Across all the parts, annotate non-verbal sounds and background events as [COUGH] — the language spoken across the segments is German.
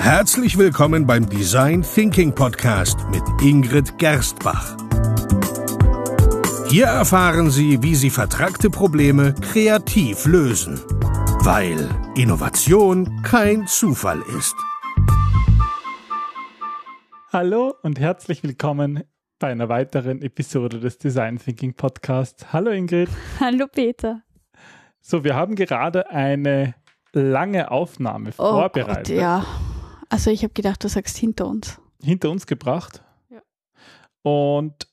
Herzlich willkommen beim Design Thinking Podcast mit Ingrid Gerstbach. Hier erfahren Sie, wie Sie vertragte Probleme kreativ lösen, weil Innovation kein Zufall ist. Hallo und herzlich willkommen bei einer weiteren Episode des Design Thinking Podcast. Hallo Ingrid. Hallo Peter. So, wir haben gerade eine lange Aufnahme Oh vorbereitet. Gott, ja. Also ich habe gedacht, du sagst hinter uns. Hinter uns gebracht. Ja. Und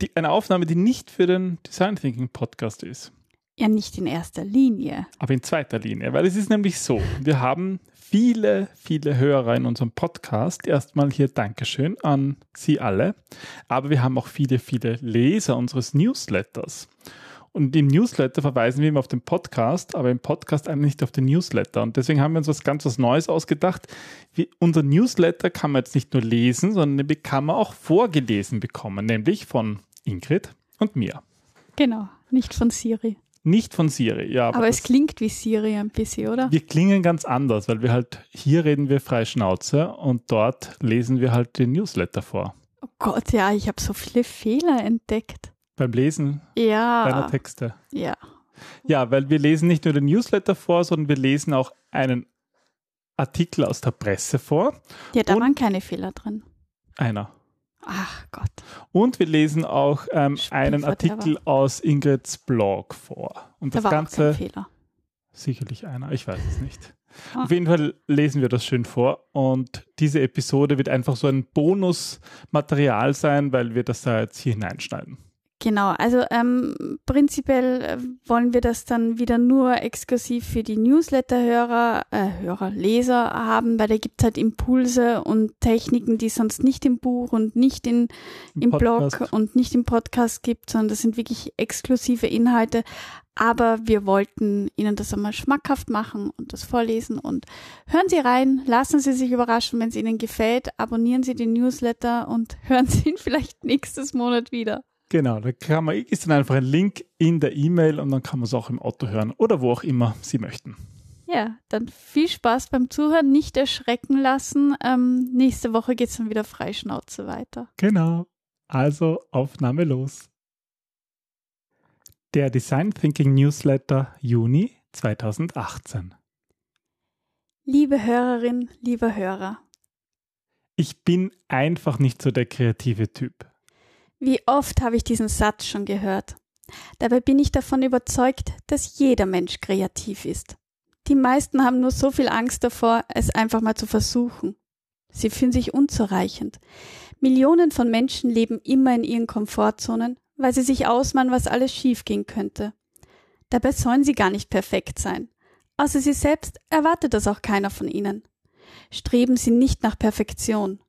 die, eine Aufnahme, die nicht für den Design Thinking Podcast ist, Ja, nicht in erster Linie. aber in zweiter Linie. Weil es ist nämlich so, wir haben viele, viele Hörer in unserem Podcast. Erstmal hier Dankeschön an Sie alle. Aber wir haben auch viele, viele Leser unseres Newsletters. Und im Newsletter verweisen wir immer auf den Podcast, aber im Podcast eigentlich nicht auf den Newsletter. Und deswegen haben wir uns was ganz was Neues ausgedacht. Wie, unser Newsletter kann man jetzt nicht nur lesen, sondern den kann man auch vorgelesen bekommen, nämlich von Ingrid und mir. Genau, nicht von Siri. Nicht von Siri, ja. Aber, es das- klingt wie Siri ein bisschen, oder? wir klingen ganz anders, weil wir halt hier reden wir frei Schnauze und dort lesen wir halt den Newsletter vor. Oh Gott, ja, ich habe so viele Fehler entdeckt. Beim Lesen deiner Ja, Texte. ja. Ja, weil wir lesen nicht nur den Newsletter vor, sondern wir lesen auch einen Artikel aus der Presse vor. Ja, da waren keine Fehler drin. Einer. Ach Gott. Und wir lesen auch ähm, einen. Artikel aus Ingrids Blog vor. Und Da das war auch Ganze, kein Fehler. sicherlich einer, ich weiß es nicht. Ah. Auf jeden Fall lesen wir das schön vor und diese Episode wird einfach so ein Bonusmaterial sein, weil wir das da jetzt hier hineinschneiden. Genau, also ähm, prinzipiell äh, wollen wir das dann wieder nur exklusiv für die Newsletter-Hörer, äh, Hörer, Leser haben, weil da gibt es halt Impulse und Techniken, die sonst nicht im Buch und nicht in, im Podcast. Blog und nicht im Podcast gibt, sondern das sind wirklich exklusive Inhalte. Aber wir wollten Ihnen das einmal schmackhaft machen und das vorlesen und hören Sie rein, lassen Sie sich überraschen, wenn es Ihnen gefällt, abonnieren Sie den Newsletter und [LAUGHS] hören Sie ihn vielleicht nächstes Monat wieder. Genau, da kann man, ist dann einfach ein Link in der E-Mail und dann kann man es auch im Auto hören oder wo auch immer Sie möchten. Ja, dann viel Spaß beim Zuhören, nicht erschrecken lassen. Ähm, nächste Woche geht's dann wieder freischnauze weiter. Genau. Also Aufnahme los. Der Design Thinking Newsletter Juni 2018. Liebe Hörerin, lieber Hörer, Ich bin einfach nicht so der kreative Typ. Wie oft habe ich diesen Satz schon gehört. Dabei bin ich davon überzeugt, dass jeder Mensch kreativ ist. Die meisten haben nur so viel Angst davor, es einfach mal zu versuchen. Sie fühlen sich unzureichend. Millionen von Menschen leben immer in ihren Komfortzonen, weil sie sich ausmalen, was alles schiefgehen könnte. Dabei sollen sie gar nicht perfekt sein. Außer sie selbst erwartet das auch keiner von ihnen. Streben sie nicht nach Perfektion.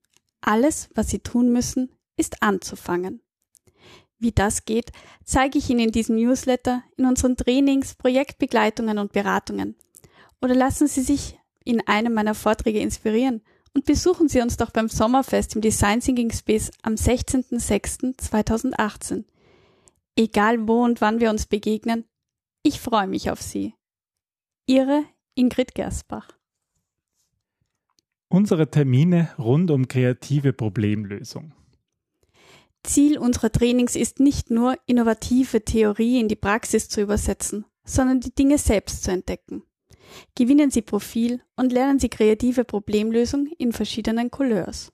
Alles, was sie tun müssen, ist anzufangen. Wie das geht, zeige ich Ihnen in diesem Newsletter, in unseren Trainings, Projektbegleitungen und Beratungen. Oder lassen Sie sich in einem meiner Vorträge inspirieren und besuchen Sie uns doch beim Sommerfest im Design Thinking Space am 16.06.2018. Egal wo und wann wir uns begegnen, ich freue mich auf Sie. Ihre Ingrid Gersbach. Unsere Termine rund um kreative Problemlösung. Ziel unserer Trainings ist nicht nur, innovative Theorie in die Praxis zu übersetzen, sondern die Dinge selbst zu entdecken. Gewinnen Sie Profil und lernen Sie kreative Problemlösung in verschiedenen Couleurs.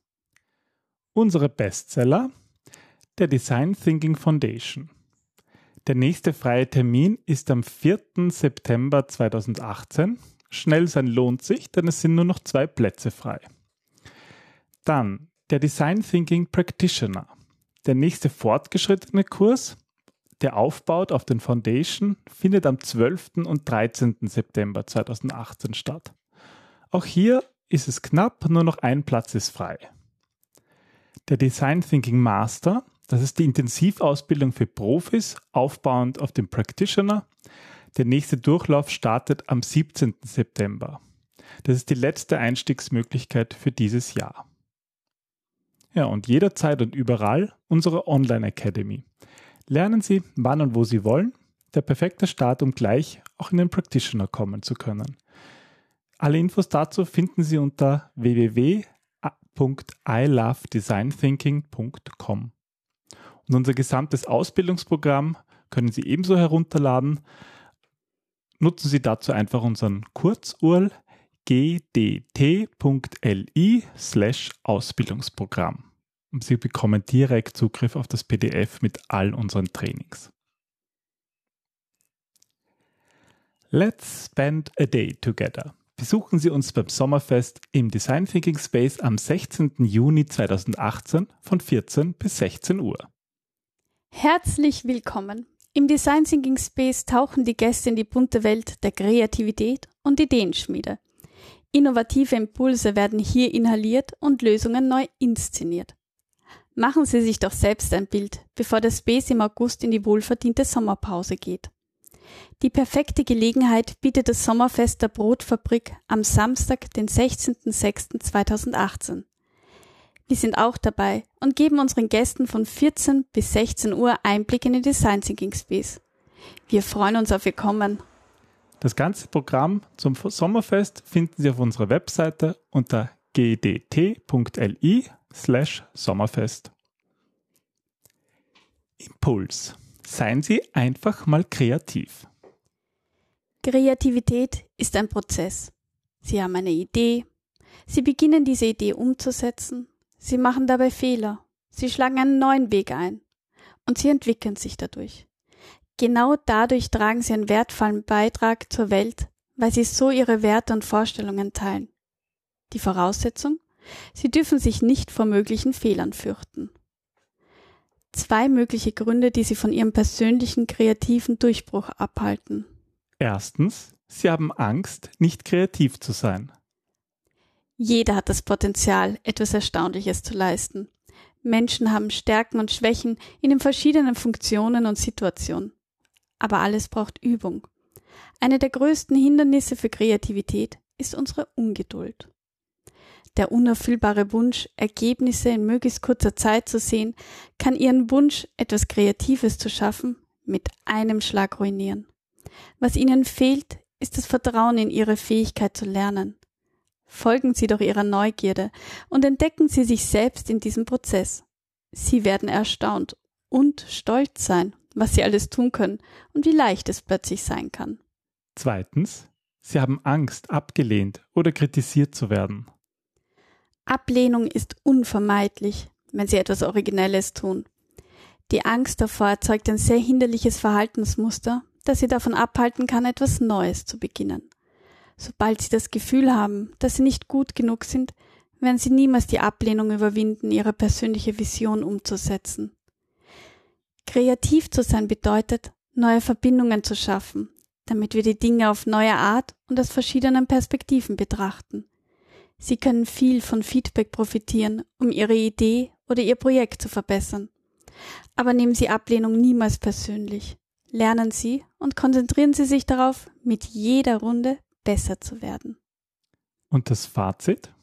Unsere Bestseller, der Design Thinking Foundation. Der nächste freie Termin ist am 4. September 2018. Schnell sein lohnt sich, denn es sind nur noch zwei Plätze frei. Dann der Design Thinking Practitioner. Der nächste fortgeschrittene Kurs, der aufbaut auf den Foundation, findet am 12. und 13. September 2018 statt. Auch hier ist es knapp, nur noch ein Platz ist frei. Der Design Thinking Master, das ist die Intensivausbildung für Profis, aufbauend auf dem Practitioner. Der nächste Durchlauf startet am 17. September. Das ist die letzte Einstiegsmöglichkeit für dieses Jahr. Ja, und jederzeit und überall unsere Online Academy. Lernen Sie, wann und wo Sie wollen. Der perfekte Start, um gleich auch in den Practitioner kommen zu können. Alle Infos dazu finden Sie unter www.ilovedesignThinking.com. Und unser gesamtes Ausbildungsprogramm können Sie ebenso herunterladen. Nutzen Sie dazu einfach unseren Kurzurl gdt.li slash Ausbildungsprogramm. Sie bekommen direkt Zugriff auf das PDF mit all unseren Trainings. Let's spend a day together. Besuchen Sie uns beim Sommerfest im Design Thinking Space am 16. Juni 2018 von 14 bis 16 Uhr. Herzlich willkommen. Im Design Thinking Space tauchen die Gäste in die bunte Welt der Kreativität und Ideenschmiede. Innovative Impulse werden hier inhaliert und Lösungen neu inszeniert. Machen Sie sich doch selbst ein Bild, bevor der Space im August in die wohlverdiente Sommerpause geht. Die perfekte Gelegenheit bietet das Sommerfest der Brotfabrik am Samstag, den 16.06.2018. Wir sind auch dabei und geben unseren Gästen von 14 bis 16 Uhr Einblick in den Design Thinking Space. Wir freuen uns auf Ihr Kommen. Das ganze Programm zum Sommerfest finden Sie auf unserer Webseite unter gdt.li slash Sommerfest. Impuls. Seien Sie einfach mal kreativ. Kreativität ist ein Prozess. Sie haben eine Idee, Sie beginnen diese Idee umzusetzen, Sie machen dabei Fehler, Sie schlagen einen neuen Weg ein und Sie entwickeln sich dadurch. Genau dadurch tragen Sie einen wertvollen Beitrag zur Welt, weil Sie so Ihre Werte und Vorstellungen teilen. Die Voraussetzung? Sie dürfen sich nicht vor möglichen Fehlern fürchten zwei mögliche Gründe, die Sie von Ihrem persönlichen kreativen Durchbruch abhalten. Erstens, Sie haben Angst, nicht kreativ zu sein. Jeder hat das Potenzial, etwas Erstaunliches zu leisten. Menschen haben Stärken und Schwächen in den verschiedenen Funktionen und Situationen. Aber alles braucht Übung. Eine der größten Hindernisse für Kreativität ist unsere Ungeduld. Der unerfüllbare Wunsch, Ergebnisse in möglichst kurzer Zeit zu sehen, kann Ihren Wunsch, etwas Kreatives zu schaffen, mit einem Schlag ruinieren. Was Ihnen fehlt, ist das Vertrauen in Ihre Fähigkeit zu lernen. Folgen Sie doch Ihrer Neugierde und entdecken Sie sich selbst in diesem Prozess. Sie werden erstaunt und stolz sein, was Sie alles tun können und wie leicht es plötzlich sein kann. Zweitens, Sie haben Angst, abgelehnt oder kritisiert zu werden. Ablehnung ist unvermeidlich, wenn sie etwas Originelles tun. Die Angst davor erzeugt ein sehr hinderliches Verhaltensmuster, das sie davon abhalten kann, etwas Neues zu beginnen. Sobald sie das Gefühl haben, dass sie nicht gut genug sind, werden sie niemals die Ablehnung überwinden, ihre persönliche Vision umzusetzen. Kreativ zu sein bedeutet, neue Verbindungen zu schaffen, damit wir die Dinge auf neue Art und aus verschiedenen Perspektiven betrachten. Sie können viel von Feedback profitieren, um Ihre Idee oder Ihr Projekt zu verbessern. Aber nehmen Sie Ablehnung niemals persönlich. Lernen Sie und konzentrieren Sie sich darauf, mit jeder Runde besser zu werden. Und das Fazit?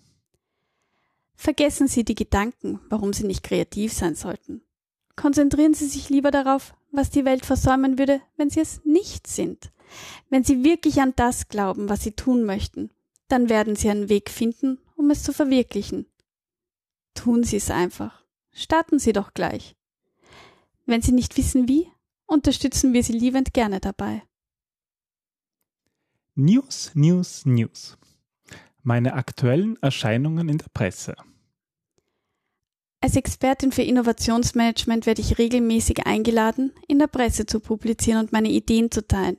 Vergessen Sie die Gedanken, warum Sie nicht kreativ sein sollten. Konzentrieren Sie sich lieber darauf, was die Welt versäumen würde, wenn Sie es nicht sind. Wenn Sie wirklich an das glauben, was Sie tun möchten, dann werden Sie einen Weg finden, um es zu verwirklichen. Tun Sie es einfach. Starten Sie doch gleich. Wenn Sie nicht wissen wie, unterstützen wir Sie liebend gerne dabei. News, News, News. Meine aktuellen Erscheinungen in der Presse. Als Expertin für Innovationsmanagement werde ich regelmäßig eingeladen, in der Presse zu publizieren und meine Ideen zu teilen.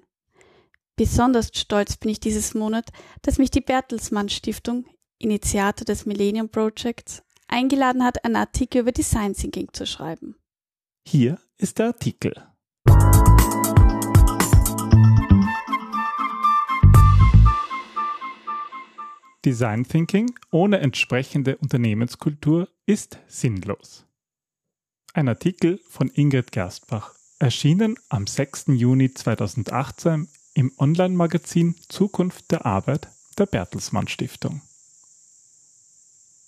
Besonders stolz bin ich dieses Monat, dass mich die Bertelsmann Stiftung, Initiator des Millennium Projects, eingeladen hat, einen Artikel über Design Thinking zu schreiben. Hier ist der Artikel. Design Thinking ohne entsprechende Unternehmenskultur ist sinnlos. Ein Artikel von Ingrid Gerstbach, erschienen am 6. Juni 2018 im Online-Magazin Zukunft der Arbeit der Bertelsmann Stiftung.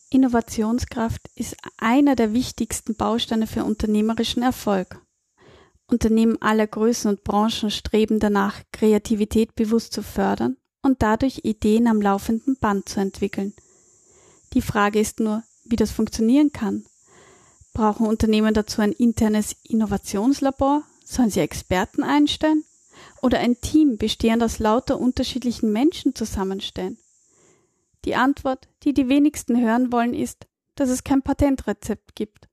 Innovationskraft ist einer der wichtigsten Bausteine für unternehmerischen Erfolg. Unternehmen aller Größen und Branchen streben danach, Kreativität bewusst zu fördern und dadurch Ideen am laufenden Band zu entwickeln. Die Frage ist nur, wie das funktionieren kann. Brauchen Unternehmen dazu ein internes Innovationslabor? Sollen sie Experten einstellen? Oder ein Team bestehend aus lauter unterschiedlichen Menschen zusammenstellen? Die Antwort, die die wenigsten hören wollen, ist, dass es kein Patentrezept gibt.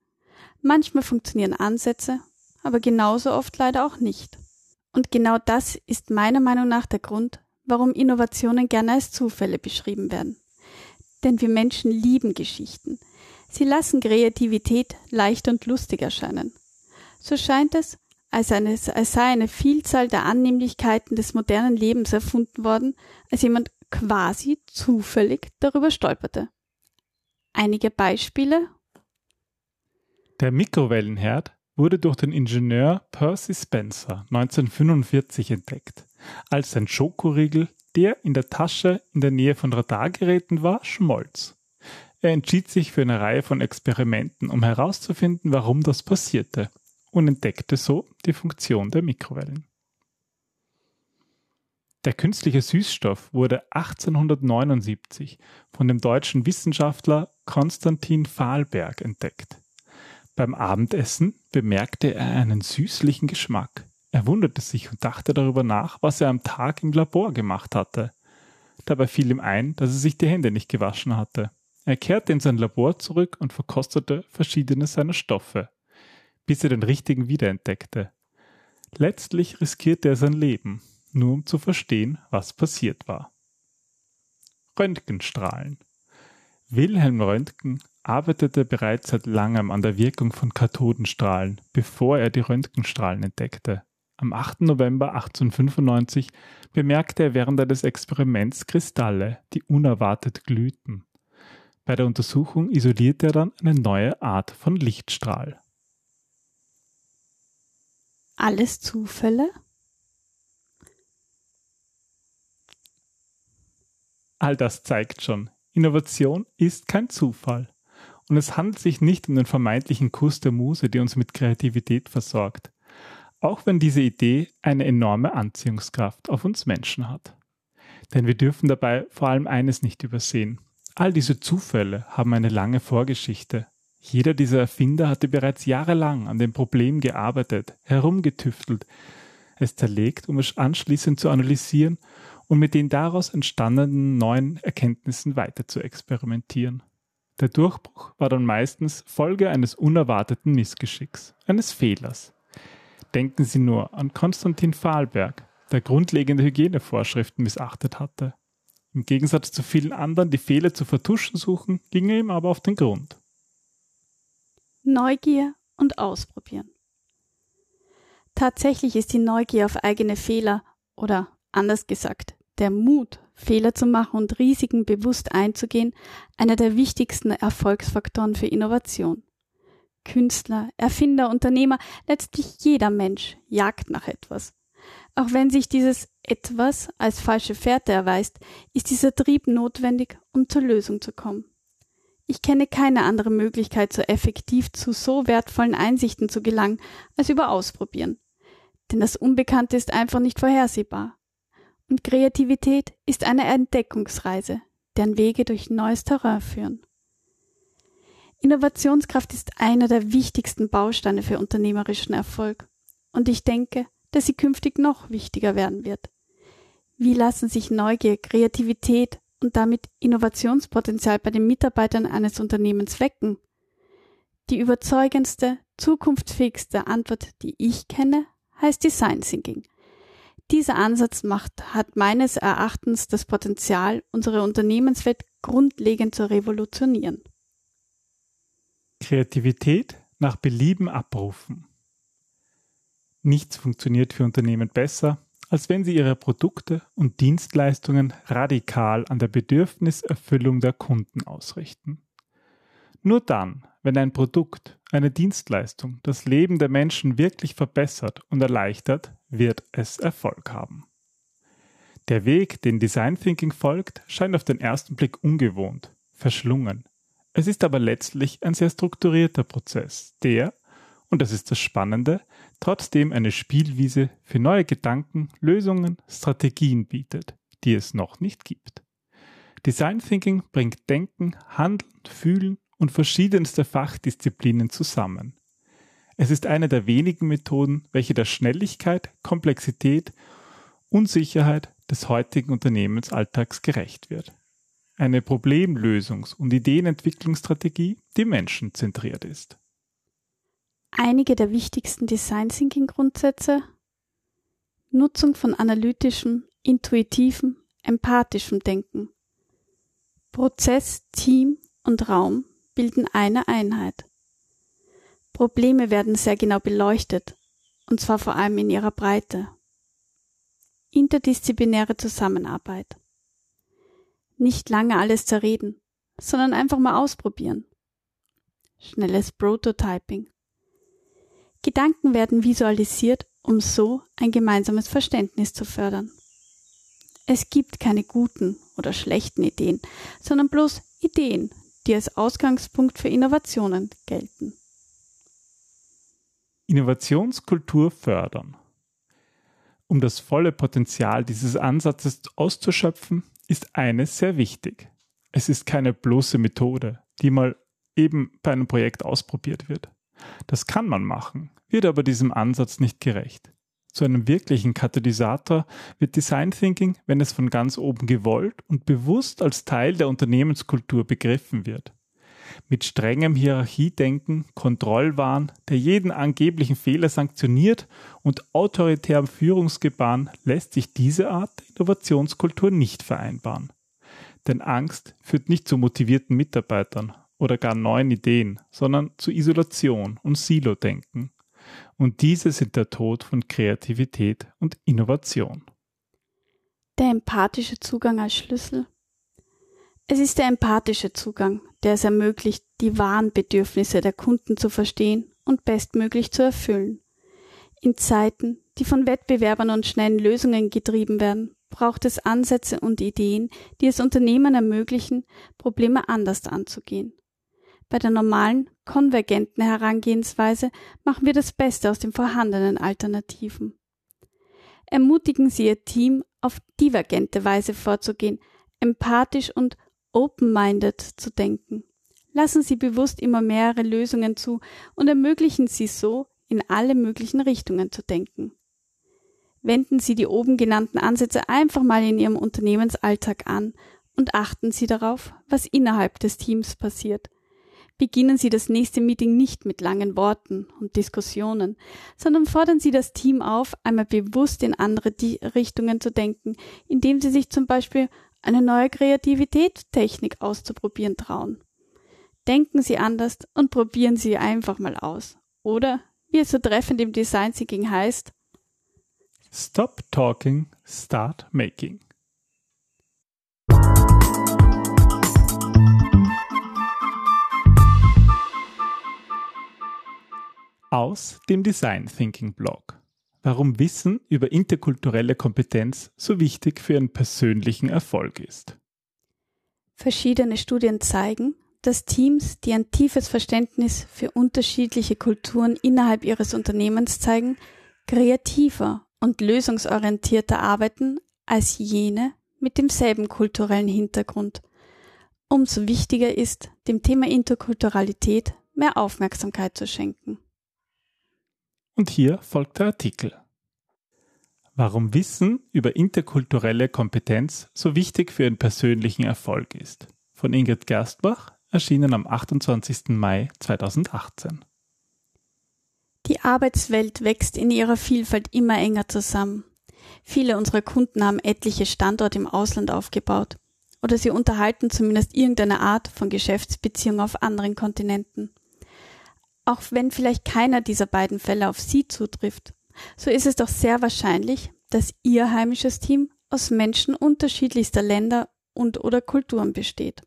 Manchmal funktionieren Ansätze, aber genauso oft leider auch nicht. Und genau das ist meiner Meinung nach der Grund, warum Innovationen gerne als Zufälle beschrieben werden. Denn wir Menschen lieben Geschichten. Sie lassen Kreativität leicht und lustig erscheinen. So scheint es, als, eine, als sei eine Vielzahl der Annehmlichkeiten des modernen Lebens erfunden worden, als jemand quasi zufällig darüber stolperte. Einige Beispiele. Der Mikrowellenherd wurde durch den Ingenieur Percy Spencer 1945 entdeckt, als sein Schokoriegel, der in der Tasche in der Nähe von Radargeräten war, schmolz. Er entschied sich für eine Reihe von Experimenten, um herauszufinden, warum das passierte, und entdeckte so die Funktion der Mikrowellen. Der künstliche Süßstoff wurde 1879 von dem deutschen Wissenschaftler Konstantin Fahlberg entdeckt. Beim Abendessen bemerkte er einen süßlichen Geschmack. Er wunderte sich und dachte darüber nach, was er am Tag im Labor gemacht hatte. Dabei fiel ihm ein, dass er sich die Hände nicht gewaschen hatte. Er kehrte in sein Labor zurück und verkostete verschiedene seiner Stoffe, bis er den richtigen wiederentdeckte. Letztlich riskierte er sein Leben, nur um zu verstehen, was passiert war. Röntgenstrahlen. Wilhelm Röntgen arbeitete bereits seit langem an der Wirkung von Kathodenstrahlen, bevor er die Röntgenstrahlen entdeckte. Am 8. November 1895 bemerkte er während eines Experiments Kristalle, die unerwartet glühten. Bei der Untersuchung isolierte er dann eine neue Art von Lichtstrahl. Alles Zufälle? All das zeigt schon, Innovation ist kein Zufall. Und es handelt sich nicht um den vermeintlichen Kuss der Muse, die uns mit Kreativität versorgt auch wenn diese Idee eine enorme Anziehungskraft auf uns Menschen hat. Denn wir dürfen dabei vor allem eines nicht übersehen. All diese Zufälle haben eine lange Vorgeschichte. Jeder dieser Erfinder hatte bereits jahrelang an dem Problem gearbeitet, herumgetüftelt, es zerlegt, um es anschließend zu analysieren und mit den daraus entstandenen neuen Erkenntnissen weiter zu experimentieren. Der Durchbruch war dann meistens Folge eines unerwarteten Missgeschicks, eines Fehlers. Denken Sie nur an Konstantin Fahlberg, der grundlegende Hygienevorschriften missachtet hatte. Im Gegensatz zu vielen anderen, die Fehler zu vertuschen suchen, ging er ihm aber auf den Grund. Neugier und Ausprobieren. Tatsächlich ist die Neugier auf eigene Fehler oder anders gesagt, der Mut, Fehler zu machen und Risiken bewusst einzugehen, einer der wichtigsten Erfolgsfaktoren für Innovation. Künstler, Erfinder, Unternehmer, letztlich jeder Mensch jagt nach etwas. Auch wenn sich dieses etwas als falsche Fährte erweist, ist dieser Trieb notwendig, um zur Lösung zu kommen. Ich kenne keine andere Möglichkeit, so effektiv zu so wertvollen Einsichten zu gelangen, als über Ausprobieren. Denn das Unbekannte ist einfach nicht vorhersehbar. Und Kreativität ist eine Entdeckungsreise, deren Wege durch neues Terrain führen. Innovationskraft ist einer der wichtigsten Bausteine für unternehmerischen Erfolg. Und ich denke, dass sie künftig noch wichtiger werden wird. Wie lassen sich Neugier, Kreativität und damit Innovationspotenzial bei den Mitarbeitern eines Unternehmens wecken? Die überzeugendste, zukunftsfähigste Antwort, die ich kenne, heißt Design Thinking. Dieser Ansatz macht, hat meines Erachtens das Potenzial, unsere Unternehmenswelt grundlegend zu revolutionieren. Kreativität nach Belieben abrufen. Nichts funktioniert für Unternehmen besser, als wenn sie ihre Produkte und Dienstleistungen radikal an der Bedürfniserfüllung der Kunden ausrichten. Nur dann, wenn ein Produkt, eine Dienstleistung das Leben der Menschen wirklich verbessert und erleichtert, wird es Erfolg haben. Der Weg, den Design Thinking folgt, scheint auf den ersten Blick ungewohnt, verschlungen, es ist aber letztlich ein sehr strukturierter Prozess, der, und das ist das Spannende, trotzdem eine Spielwiese für neue Gedanken, Lösungen, Strategien bietet, die es noch nicht gibt. Design Thinking bringt Denken, Handeln, Fühlen und verschiedenste Fachdisziplinen zusammen. Es ist eine der wenigen Methoden, welche der Schnelligkeit, Komplexität, Unsicherheit des heutigen Unternehmensalltags gerecht wird. Eine Problemlösungs- und Ideenentwicklungsstrategie, die menschenzentriert ist. Einige der wichtigsten Design Thinking Grundsätze Nutzung von analytischem, intuitivem, empathischem Denken. Prozess, Team und Raum bilden eine Einheit. Probleme werden sehr genau beleuchtet, und zwar vor allem in ihrer Breite. Interdisziplinäre Zusammenarbeit. Nicht lange alles zerreden, sondern einfach mal ausprobieren. Schnelles Prototyping. Gedanken werden visualisiert, um so ein gemeinsames Verständnis zu fördern. Es gibt keine guten oder schlechten Ideen, sondern bloß Ideen, die als Ausgangspunkt für Innovationen gelten. Innovationskultur fördern. Um das volle Potenzial dieses Ansatzes auszuschöpfen, ist eines sehr wichtig. Es ist keine bloße Methode, die mal eben bei einem Projekt ausprobiert wird. Das kann man machen, wird aber diesem Ansatz nicht gerecht. Zu einem wirklichen Katalysator wird Design Thinking, wenn es von ganz oben gewollt und bewusst als Teil der Unternehmenskultur begriffen wird mit strengem Hierarchiedenken, Kontrollwahn, der jeden angeblichen Fehler sanktioniert und autoritärem Führungsgebaren lässt sich diese Art der Innovationskultur nicht vereinbaren. Denn Angst führt nicht zu motivierten Mitarbeitern oder gar neuen Ideen, sondern zu Isolation und Silo-Denken. Und diese sind der Tod von Kreativität und Innovation. Der empathische Zugang als Schlüssel es ist der empathische Zugang, der es ermöglicht, die wahren Bedürfnisse der Kunden zu verstehen und bestmöglich zu erfüllen. In Zeiten, die von Wettbewerbern und schnellen Lösungen getrieben werden, braucht es Ansätze und Ideen, die es Unternehmen ermöglichen, Probleme anders anzugehen. Bei der normalen, konvergenten Herangehensweise machen wir das Beste aus den vorhandenen Alternativen. Ermutigen Sie Ihr Team, auf divergente Weise vorzugehen, empathisch und open-minded zu denken. Lassen Sie bewusst immer mehrere Lösungen zu und ermöglichen Sie so, in alle möglichen Richtungen zu denken. Wenden Sie die oben genannten Ansätze einfach mal in Ihrem Unternehmensalltag an und achten Sie darauf, was innerhalb des Teams passiert. Beginnen Sie das nächste Meeting nicht mit langen Worten und Diskussionen, sondern fordern Sie das Team auf, einmal bewusst in andere Richtungen zu denken, indem Sie sich zum Beispiel eine neue Kreativitätstechnik auszuprobieren trauen. Denken Sie anders und probieren Sie einfach mal aus. Oder, wie es so treffend im Design Thinking heißt, Stop talking, start making. Aus dem Design Thinking Blog warum Wissen über interkulturelle Kompetenz so wichtig für ihren persönlichen Erfolg ist. Verschiedene Studien zeigen, dass Teams, die ein tiefes Verständnis für unterschiedliche Kulturen innerhalb ihres Unternehmens zeigen, kreativer und lösungsorientierter arbeiten als jene mit demselben kulturellen Hintergrund. Umso wichtiger ist, dem Thema Interkulturalität mehr Aufmerksamkeit zu schenken. Und hier folgt der Artikel. Warum Wissen über interkulturelle Kompetenz so wichtig für Ihren persönlichen Erfolg ist. Von Ingrid Gerstbach, erschienen am 28. Mai 2018. Die Arbeitswelt wächst in ihrer Vielfalt immer enger zusammen. Viele unserer Kunden haben etliche Standorte im Ausland aufgebaut oder sie unterhalten zumindest irgendeine Art von Geschäftsbeziehung auf anderen Kontinenten. Auch wenn vielleicht keiner dieser beiden Fälle auf Sie zutrifft, so ist es doch sehr wahrscheinlich, dass Ihr heimisches Team aus Menschen unterschiedlichster Länder und oder Kulturen besteht.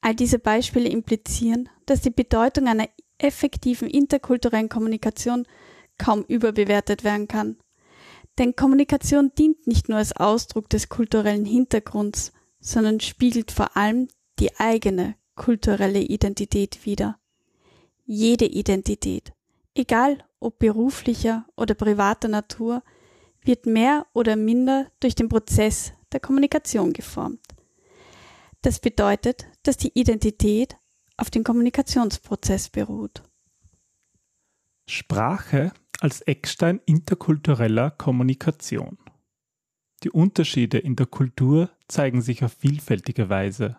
All diese Beispiele implizieren, dass die Bedeutung einer effektiven interkulturellen Kommunikation kaum überbewertet werden kann. Denn Kommunikation dient nicht nur als Ausdruck des kulturellen Hintergrunds, sondern spiegelt vor allem die eigene kulturelle Identität wider jede Identität, egal ob beruflicher oder privater Natur, wird mehr oder minder durch den Prozess der Kommunikation geformt. Das bedeutet, dass die Identität auf den Kommunikationsprozess beruht. Sprache als Eckstein interkultureller Kommunikation. Die Unterschiede in der Kultur zeigen sich auf vielfältige Weise.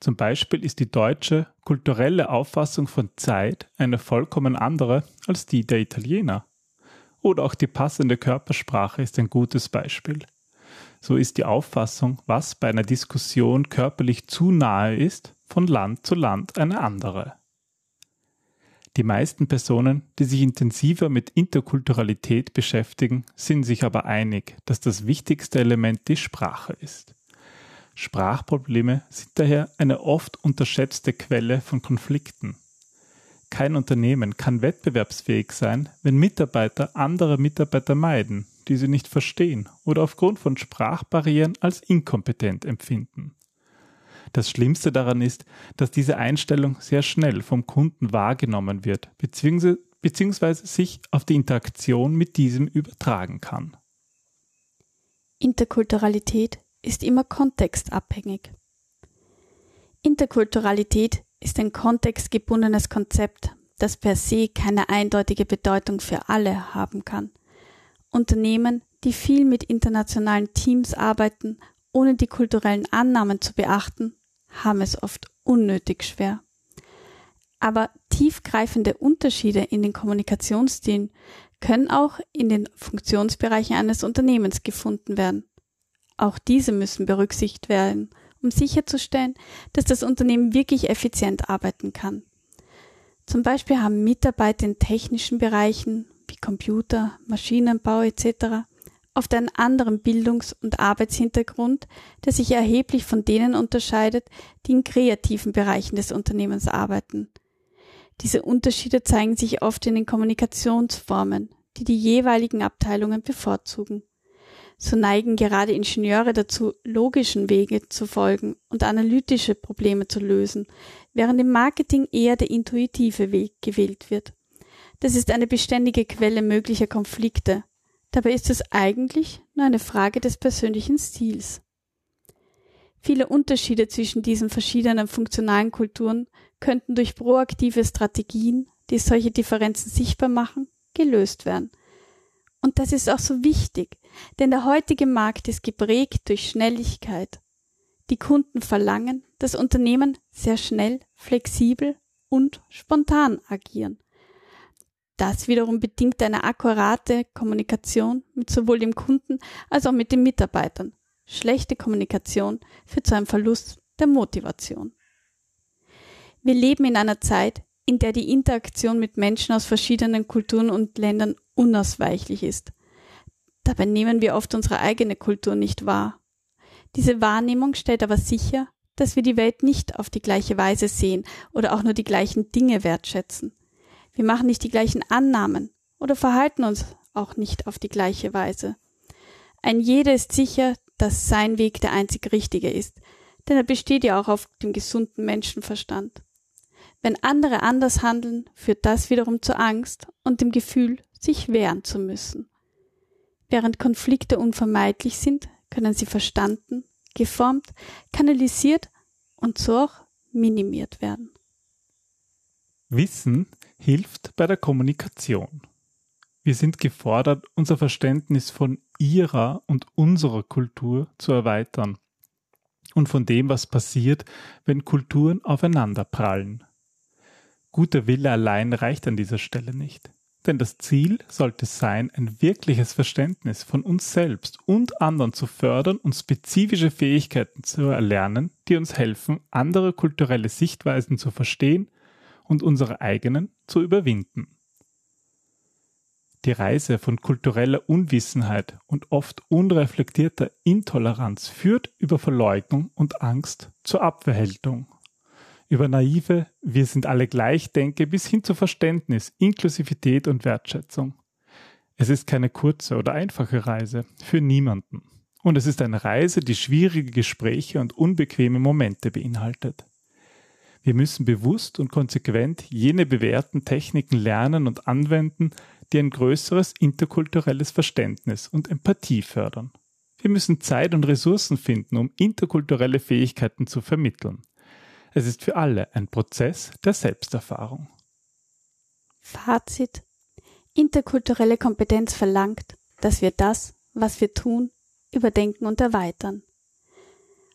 Zum Beispiel ist die deutsche kulturelle Auffassung von Zeit eine vollkommen andere als die der Italiener. Oder auch die passende Körpersprache ist ein gutes Beispiel. So ist die Auffassung, was bei einer Diskussion körperlich zu nahe ist, von Land zu Land eine andere. Die meisten Personen, die sich intensiver mit Interkulturalität beschäftigen, sind sich aber einig, dass das wichtigste Element die Sprache ist. Sprachprobleme sind daher eine oft unterschätzte Quelle von Konflikten. Kein Unternehmen kann wettbewerbsfähig sein, wenn Mitarbeiter andere Mitarbeiter meiden, die sie nicht verstehen oder aufgrund von Sprachbarrieren als inkompetent empfinden. Das Schlimmste daran ist, dass diese Einstellung sehr schnell vom Kunden wahrgenommen wird, beziehungsweise sich auf die Interaktion mit diesem übertragen kann. Interkulturalität ist immer kontextabhängig. Interkulturalität ist ein kontextgebundenes Konzept, das per se keine eindeutige Bedeutung für alle haben kann. Unternehmen, die viel mit internationalen Teams arbeiten, ohne die kulturellen Annahmen zu beachten, haben es oft unnötig schwer. Aber tiefgreifende Unterschiede in den Kommunikationsstilen können auch in den Funktionsbereichen eines Unternehmens gefunden werden. Auch diese müssen berücksichtigt werden, um sicherzustellen, dass das Unternehmen wirklich effizient arbeiten kann. Zum Beispiel haben Mitarbeiter in technischen Bereichen wie Computer, Maschinenbau etc. oft einen anderen Bildungs- und Arbeitshintergrund, der sich erheblich von denen unterscheidet, die in kreativen Bereichen des Unternehmens arbeiten. Diese Unterschiede zeigen sich oft in den Kommunikationsformen, die die jeweiligen Abteilungen bevorzugen. So neigen gerade Ingenieure dazu, logischen Wege zu folgen und analytische Probleme zu lösen, während im Marketing eher der intuitive Weg gewählt wird. Das ist eine beständige Quelle möglicher Konflikte. Dabei ist es eigentlich nur eine Frage des persönlichen Stils. Viele Unterschiede zwischen diesen verschiedenen funktionalen Kulturen könnten durch proaktive Strategien, die solche Differenzen sichtbar machen, gelöst werden. Und das ist auch so wichtig, denn der heutige Markt ist geprägt durch Schnelligkeit. Die Kunden verlangen, dass Unternehmen sehr schnell, flexibel und spontan agieren. Das wiederum bedingt eine akkurate Kommunikation mit sowohl dem Kunden als auch mit den Mitarbeitern. Schlechte Kommunikation führt zu einem Verlust der Motivation. Wir leben in einer Zeit, in der die Interaktion mit Menschen aus verschiedenen Kulturen und Ländern unausweichlich ist. Dabei nehmen wir oft unsere eigene Kultur nicht wahr. Diese Wahrnehmung stellt aber sicher, dass wir die Welt nicht auf die gleiche Weise sehen oder auch nur die gleichen Dinge wertschätzen. Wir machen nicht die gleichen Annahmen oder verhalten uns auch nicht auf die gleiche Weise. Ein jeder ist sicher, dass sein Weg der einzig richtige ist, denn er besteht ja auch auf dem gesunden Menschenverstand. Wenn andere anders handeln, führt das wiederum zur Angst und dem Gefühl, sich wehren zu müssen. Während Konflikte unvermeidlich sind, können sie verstanden, geformt, kanalisiert und so auch minimiert werden. Wissen hilft bei der Kommunikation. Wir sind gefordert, unser Verständnis von ihrer und unserer Kultur zu erweitern und von dem, was passiert, wenn Kulturen aufeinanderprallen. Guter Wille allein reicht an dieser Stelle nicht. Denn das Ziel sollte sein, ein wirkliches Verständnis von uns selbst und anderen zu fördern und spezifische Fähigkeiten zu erlernen, die uns helfen, andere kulturelle Sichtweisen zu verstehen und unsere eigenen zu überwinden. Die Reise von kultureller Unwissenheit und oft unreflektierter Intoleranz führt über Verleugnung und Angst zur Abwehrhaltung. Über naive Wir sind alle gleich denke bis hin zu Verständnis, Inklusivität und Wertschätzung. Es ist keine kurze oder einfache Reise für niemanden. Und es ist eine Reise, die schwierige Gespräche und unbequeme Momente beinhaltet. Wir müssen bewusst und konsequent jene bewährten Techniken lernen und anwenden, die ein größeres interkulturelles Verständnis und Empathie fördern. Wir müssen Zeit und Ressourcen finden, um interkulturelle Fähigkeiten zu vermitteln. Es ist für alle ein Prozess der Selbsterfahrung. Fazit. Interkulturelle Kompetenz verlangt, dass wir das, was wir tun, überdenken und erweitern.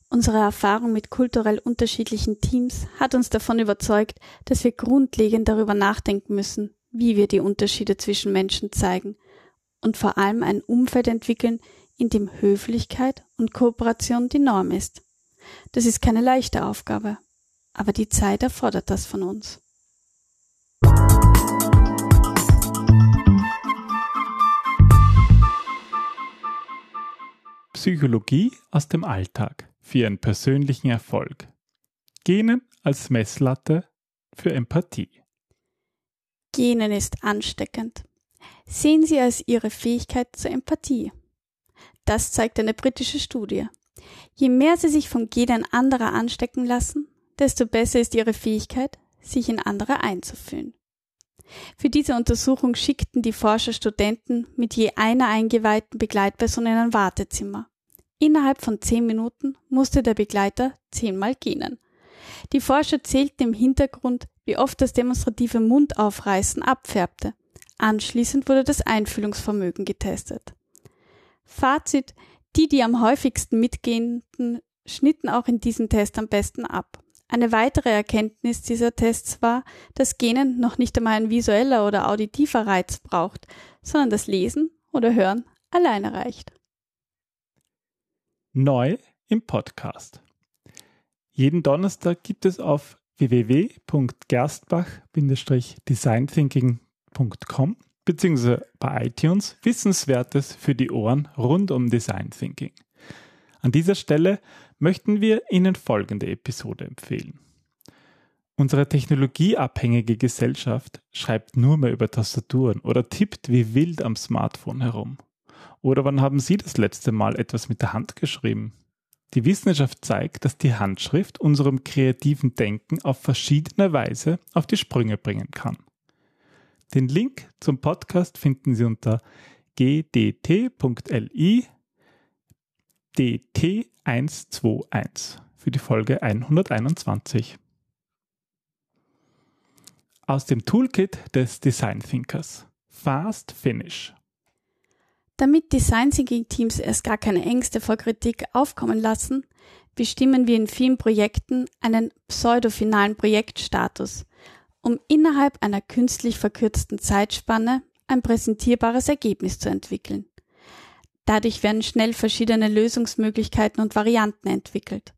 Unsere Erfahrung mit kulturell unterschiedlichen Teams hat uns davon überzeugt, dass wir grundlegend darüber nachdenken müssen, wie wir die Unterschiede zwischen Menschen zeigen und vor allem ein Umfeld entwickeln, in dem Höflichkeit und Kooperation die Norm ist. Das ist keine leichte Aufgabe, aber die Zeit erfordert das von uns. Psychologie aus dem Alltag für Ihren persönlichen Erfolg. Genen als Messlatte für Empathie. Genen ist ansteckend. Sehen Sie als Ihre Fähigkeit zur Empathie. Das zeigt eine britische Studie. Je mehr Sie sich vom Genen anderer anstecken lassen, desto besser ist Ihre Fähigkeit, sich in andere einzufühlen. Für diese Untersuchung schickten die Forscher Studenten mit je einer eingeweihten Begleitperson in ein Wartezimmer. Innerhalb von zehn Minuten musste der Begleiter zehnmal gähnen. Die Forscher zählten im Hintergrund, wie oft das demonstrative Mundaufreißen abfärbte. Anschließend wurde das Einfühlungsvermögen getestet. Fazit, die, die am häufigsten mitgehenden, schnitten auch in diesem Test am besten ab. Eine weitere Erkenntnis dieser Tests war, dass Genen noch nicht einmal ein visueller oder auditiver Reiz braucht, sondern das Lesen oder Hören alleine reicht. Neu im Podcast. Jeden Donnerstag gibt es auf www.gerstbach-designthinking.com bzw. bei iTunes Wissenswertes für die Ohren rund um Design Thinking. An dieser Stelle möchten wir Ihnen folgende Episode empfehlen. Unsere technologieabhängige Gesellschaft schreibt nur mehr über Tastaturen oder tippt wie wild am Smartphone herum. Oder wann haben Sie das letzte Mal etwas mit der Hand geschrieben? Die Wissenschaft zeigt, dass die Handschrift unserem kreativen Denken auf verschiedene Weise auf die Sprünge bringen kann. Den Link zum Podcast finden Sie unter gdt.li dt121 für die Folge 121. Aus dem Toolkit des Design Thinkers. Fast Finish. Damit Design Thinking Teams erst gar keine Ängste vor Kritik aufkommen lassen, bestimmen wir in vielen Projekten einen pseudofinalen Projektstatus, um innerhalb einer künstlich verkürzten Zeitspanne ein präsentierbares Ergebnis zu entwickeln. Dadurch werden schnell verschiedene Lösungsmöglichkeiten und Varianten entwickelt.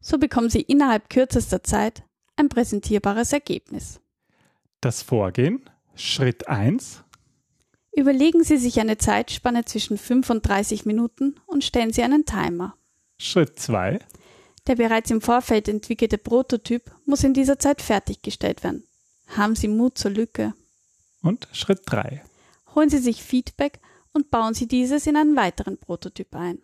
So bekommen Sie innerhalb kürzester Zeit ein präsentierbares Ergebnis. Das Vorgehen Schritt 1 Überlegen Sie sich eine Zeitspanne zwischen 5 und 30 Minuten und stellen Sie einen Timer. Schritt 2. Der bereits im Vorfeld entwickelte Prototyp muss in dieser Zeit fertiggestellt werden. Haben Sie Mut zur Lücke. Und Schritt 3. Holen Sie sich Feedback und bauen Sie dieses in einen weiteren Prototyp ein.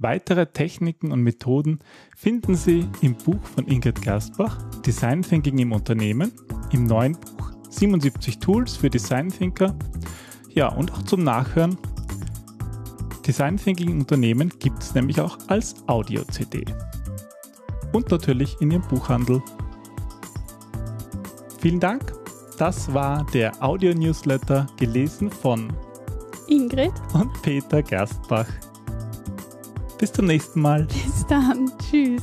Weitere Techniken und Methoden finden Sie im Buch von Ingrid Gerstbach, Design Thinking im Unternehmen, im neuen Buch 77 Tools für Design Thinker. Ja, und auch zum Nachhören. Design Thinking im Unternehmen gibt es nämlich auch als Audio-CD. Und natürlich in Ihrem Buchhandel. Vielen Dank. Das war der Audio-Newsletter, gelesen von Ingrid und Peter Gerstbach. Bis zum nächsten Mal. Bis dann. Tschüss.